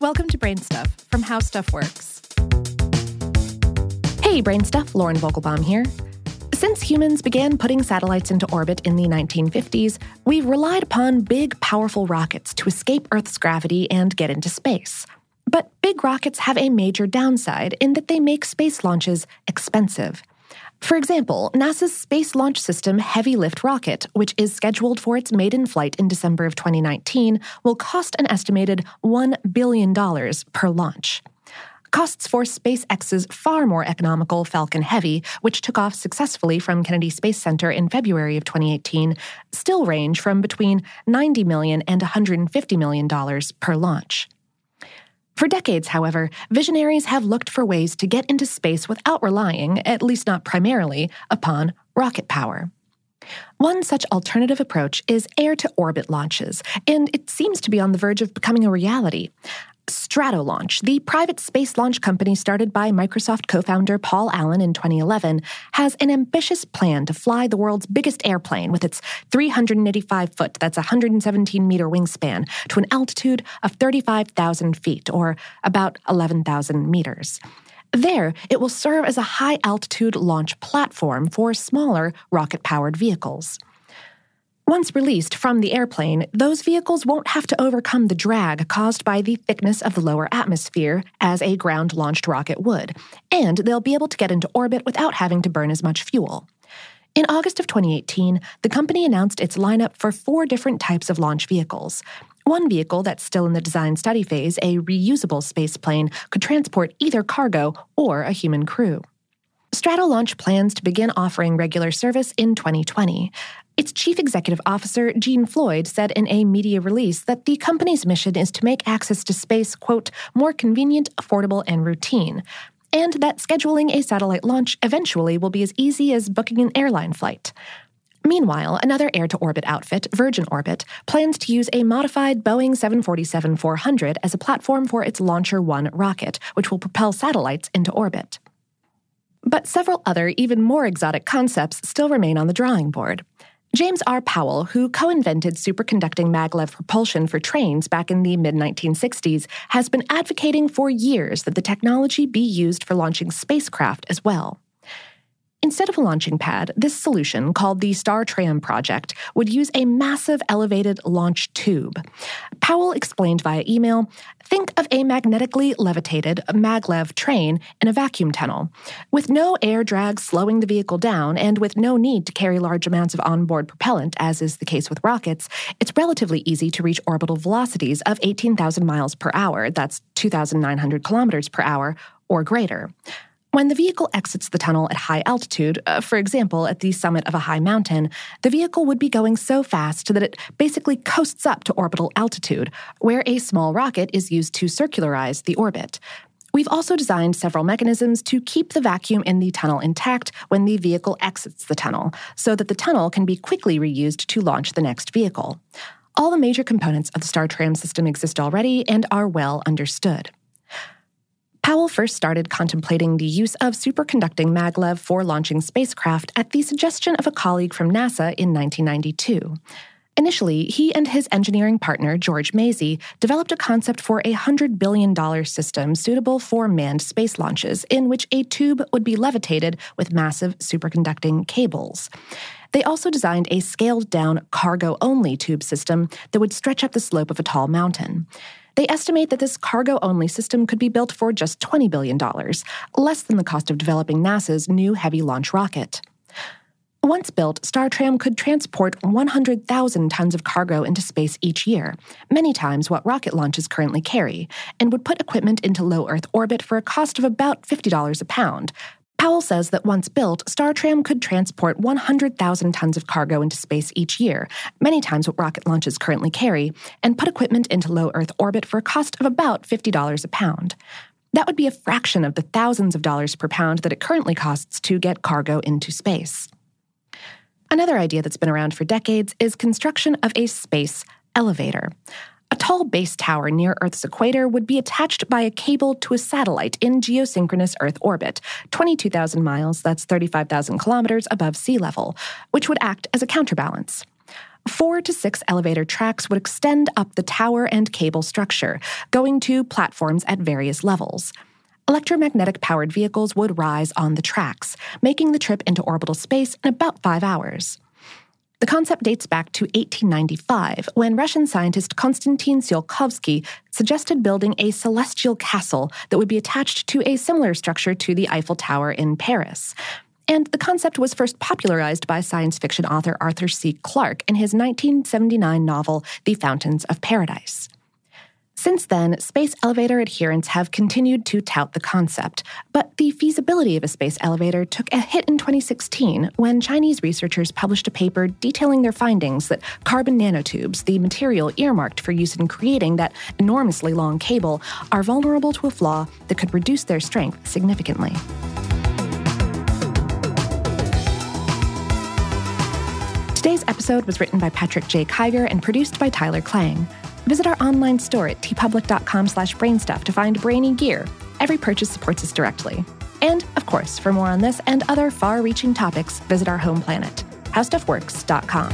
Welcome to BrainStuff from How Stuff Works. Hey, BrainStuff, Lauren Vogelbaum here. Since humans began putting satellites into orbit in the 1950s, we've relied upon big, powerful rockets to escape Earth's gravity and get into space. But big rockets have a major downside in that they make space launches expensive. For example, NASA's Space Launch System Heavy Lift rocket, which is scheduled for its maiden flight in December of 2019, will cost an estimated $1 billion per launch. Costs for SpaceX's far more economical Falcon Heavy, which took off successfully from Kennedy Space Center in February of 2018, still range from between 90 million and $150 million per launch. For decades, however, visionaries have looked for ways to get into space without relying, at least not primarily, upon rocket power. One such alternative approach is air to orbit launches, and it seems to be on the verge of becoming a reality. Stratolaunch, the private space launch company started by Microsoft co founder Paul Allen in 2011, has an ambitious plan to fly the world's biggest airplane with its 385 foot, that's 117 meter wingspan, to an altitude of 35,000 feet, or about 11,000 meters. There, it will serve as a high altitude launch platform for smaller rocket powered vehicles. Once released from the airplane, those vehicles won't have to overcome the drag caused by the thickness of the lower atmosphere as a ground launched rocket would, and they'll be able to get into orbit without having to burn as much fuel. In August of 2018, the company announced its lineup for four different types of launch vehicles. One vehicle that's still in the design study phase, a reusable spaceplane, could transport either cargo or a human crew. Stratolaunch plans to begin offering regular service in 2020. Its chief executive officer, Jean Floyd, said in a media release that the company's mission is to make access to space, quote, more convenient, affordable, and routine, and that scheduling a satellite launch eventually will be as easy as booking an airline flight. Meanwhile, another air to orbit outfit, Virgin Orbit, plans to use a modified Boeing 747 400 as a platform for its Launcher 1 rocket, which will propel satellites into orbit. But several other, even more exotic concepts still remain on the drawing board. James R. Powell, who co invented superconducting maglev propulsion for trains back in the mid 1960s, has been advocating for years that the technology be used for launching spacecraft as well. Instead of a launching pad, this solution, called the StarTram project, would use a massive elevated launch tube. Powell explained via email think of a magnetically levitated maglev train in a vacuum tunnel. With no air drag slowing the vehicle down and with no need to carry large amounts of onboard propellant, as is the case with rockets, it's relatively easy to reach orbital velocities of 18,000 miles per hour, that's 2,900 kilometers per hour, or greater. When the vehicle exits the tunnel at high altitude, uh, for example, at the summit of a high mountain, the vehicle would be going so fast that it basically coasts up to orbital altitude, where a small rocket is used to circularize the orbit. We've also designed several mechanisms to keep the vacuum in the tunnel intact when the vehicle exits the tunnel, so that the tunnel can be quickly reused to launch the next vehicle. All the major components of the StarTram system exist already and are well understood. Powell first started contemplating the use of superconducting maglev for launching spacecraft at the suggestion of a colleague from NASA in 1992. Initially, he and his engineering partner, George Maisey, developed a concept for a $100 billion system suitable for manned space launches, in which a tube would be levitated with massive superconducting cables. They also designed a scaled down cargo only tube system that would stretch up the slope of a tall mountain. They estimate that this cargo only system could be built for just $20 billion, less than the cost of developing NASA's new heavy launch rocket. Once built, StarTram could transport 100,000 tons of cargo into space each year, many times what rocket launches currently carry, and would put equipment into low Earth orbit for a cost of about $50 a pound, Powell says that once built, StarTram could transport 100,000 tons of cargo into space each year, many times what rocket launches currently carry, and put equipment into low Earth orbit for a cost of about $50 a pound. That would be a fraction of the thousands of dollars per pound that it currently costs to get cargo into space. Another idea that's been around for decades is construction of a space elevator. A tall base tower near Earth's equator would be attached by a cable to a satellite in geosynchronous Earth orbit, 22,000 miles, that's 35,000 kilometers above sea level, which would act as a counterbalance. four to six elevator tracks would extend up the tower and cable structure, going to platforms at various levels. Electromagnetic powered vehicles would rise on the tracks, making the trip into orbital space in about five hours. The concept dates back to 1895, when Russian scientist Konstantin Tsiolkovsky suggested building a celestial castle that would be attached to a similar structure to the Eiffel Tower in Paris. And the concept was first popularized by science fiction author Arthur C. Clarke in his 1979 novel, The Fountains of Paradise. Since then, space elevator adherents have continued to tout the concept, but the feasibility of a space elevator took a hit in 2016 when Chinese researchers published a paper detailing their findings that carbon nanotubes, the material earmarked for use in creating that enormously long cable, are vulnerable to a flaw that could reduce their strength significantly. Today's episode was written by Patrick J. Kiger and produced by Tyler Klang. Visit our online store at teepublic.com slash brainstuff to find brainy gear. Every purchase supports us directly. And, of course, for more on this and other far-reaching topics, visit our home planet, howstuffworks.com.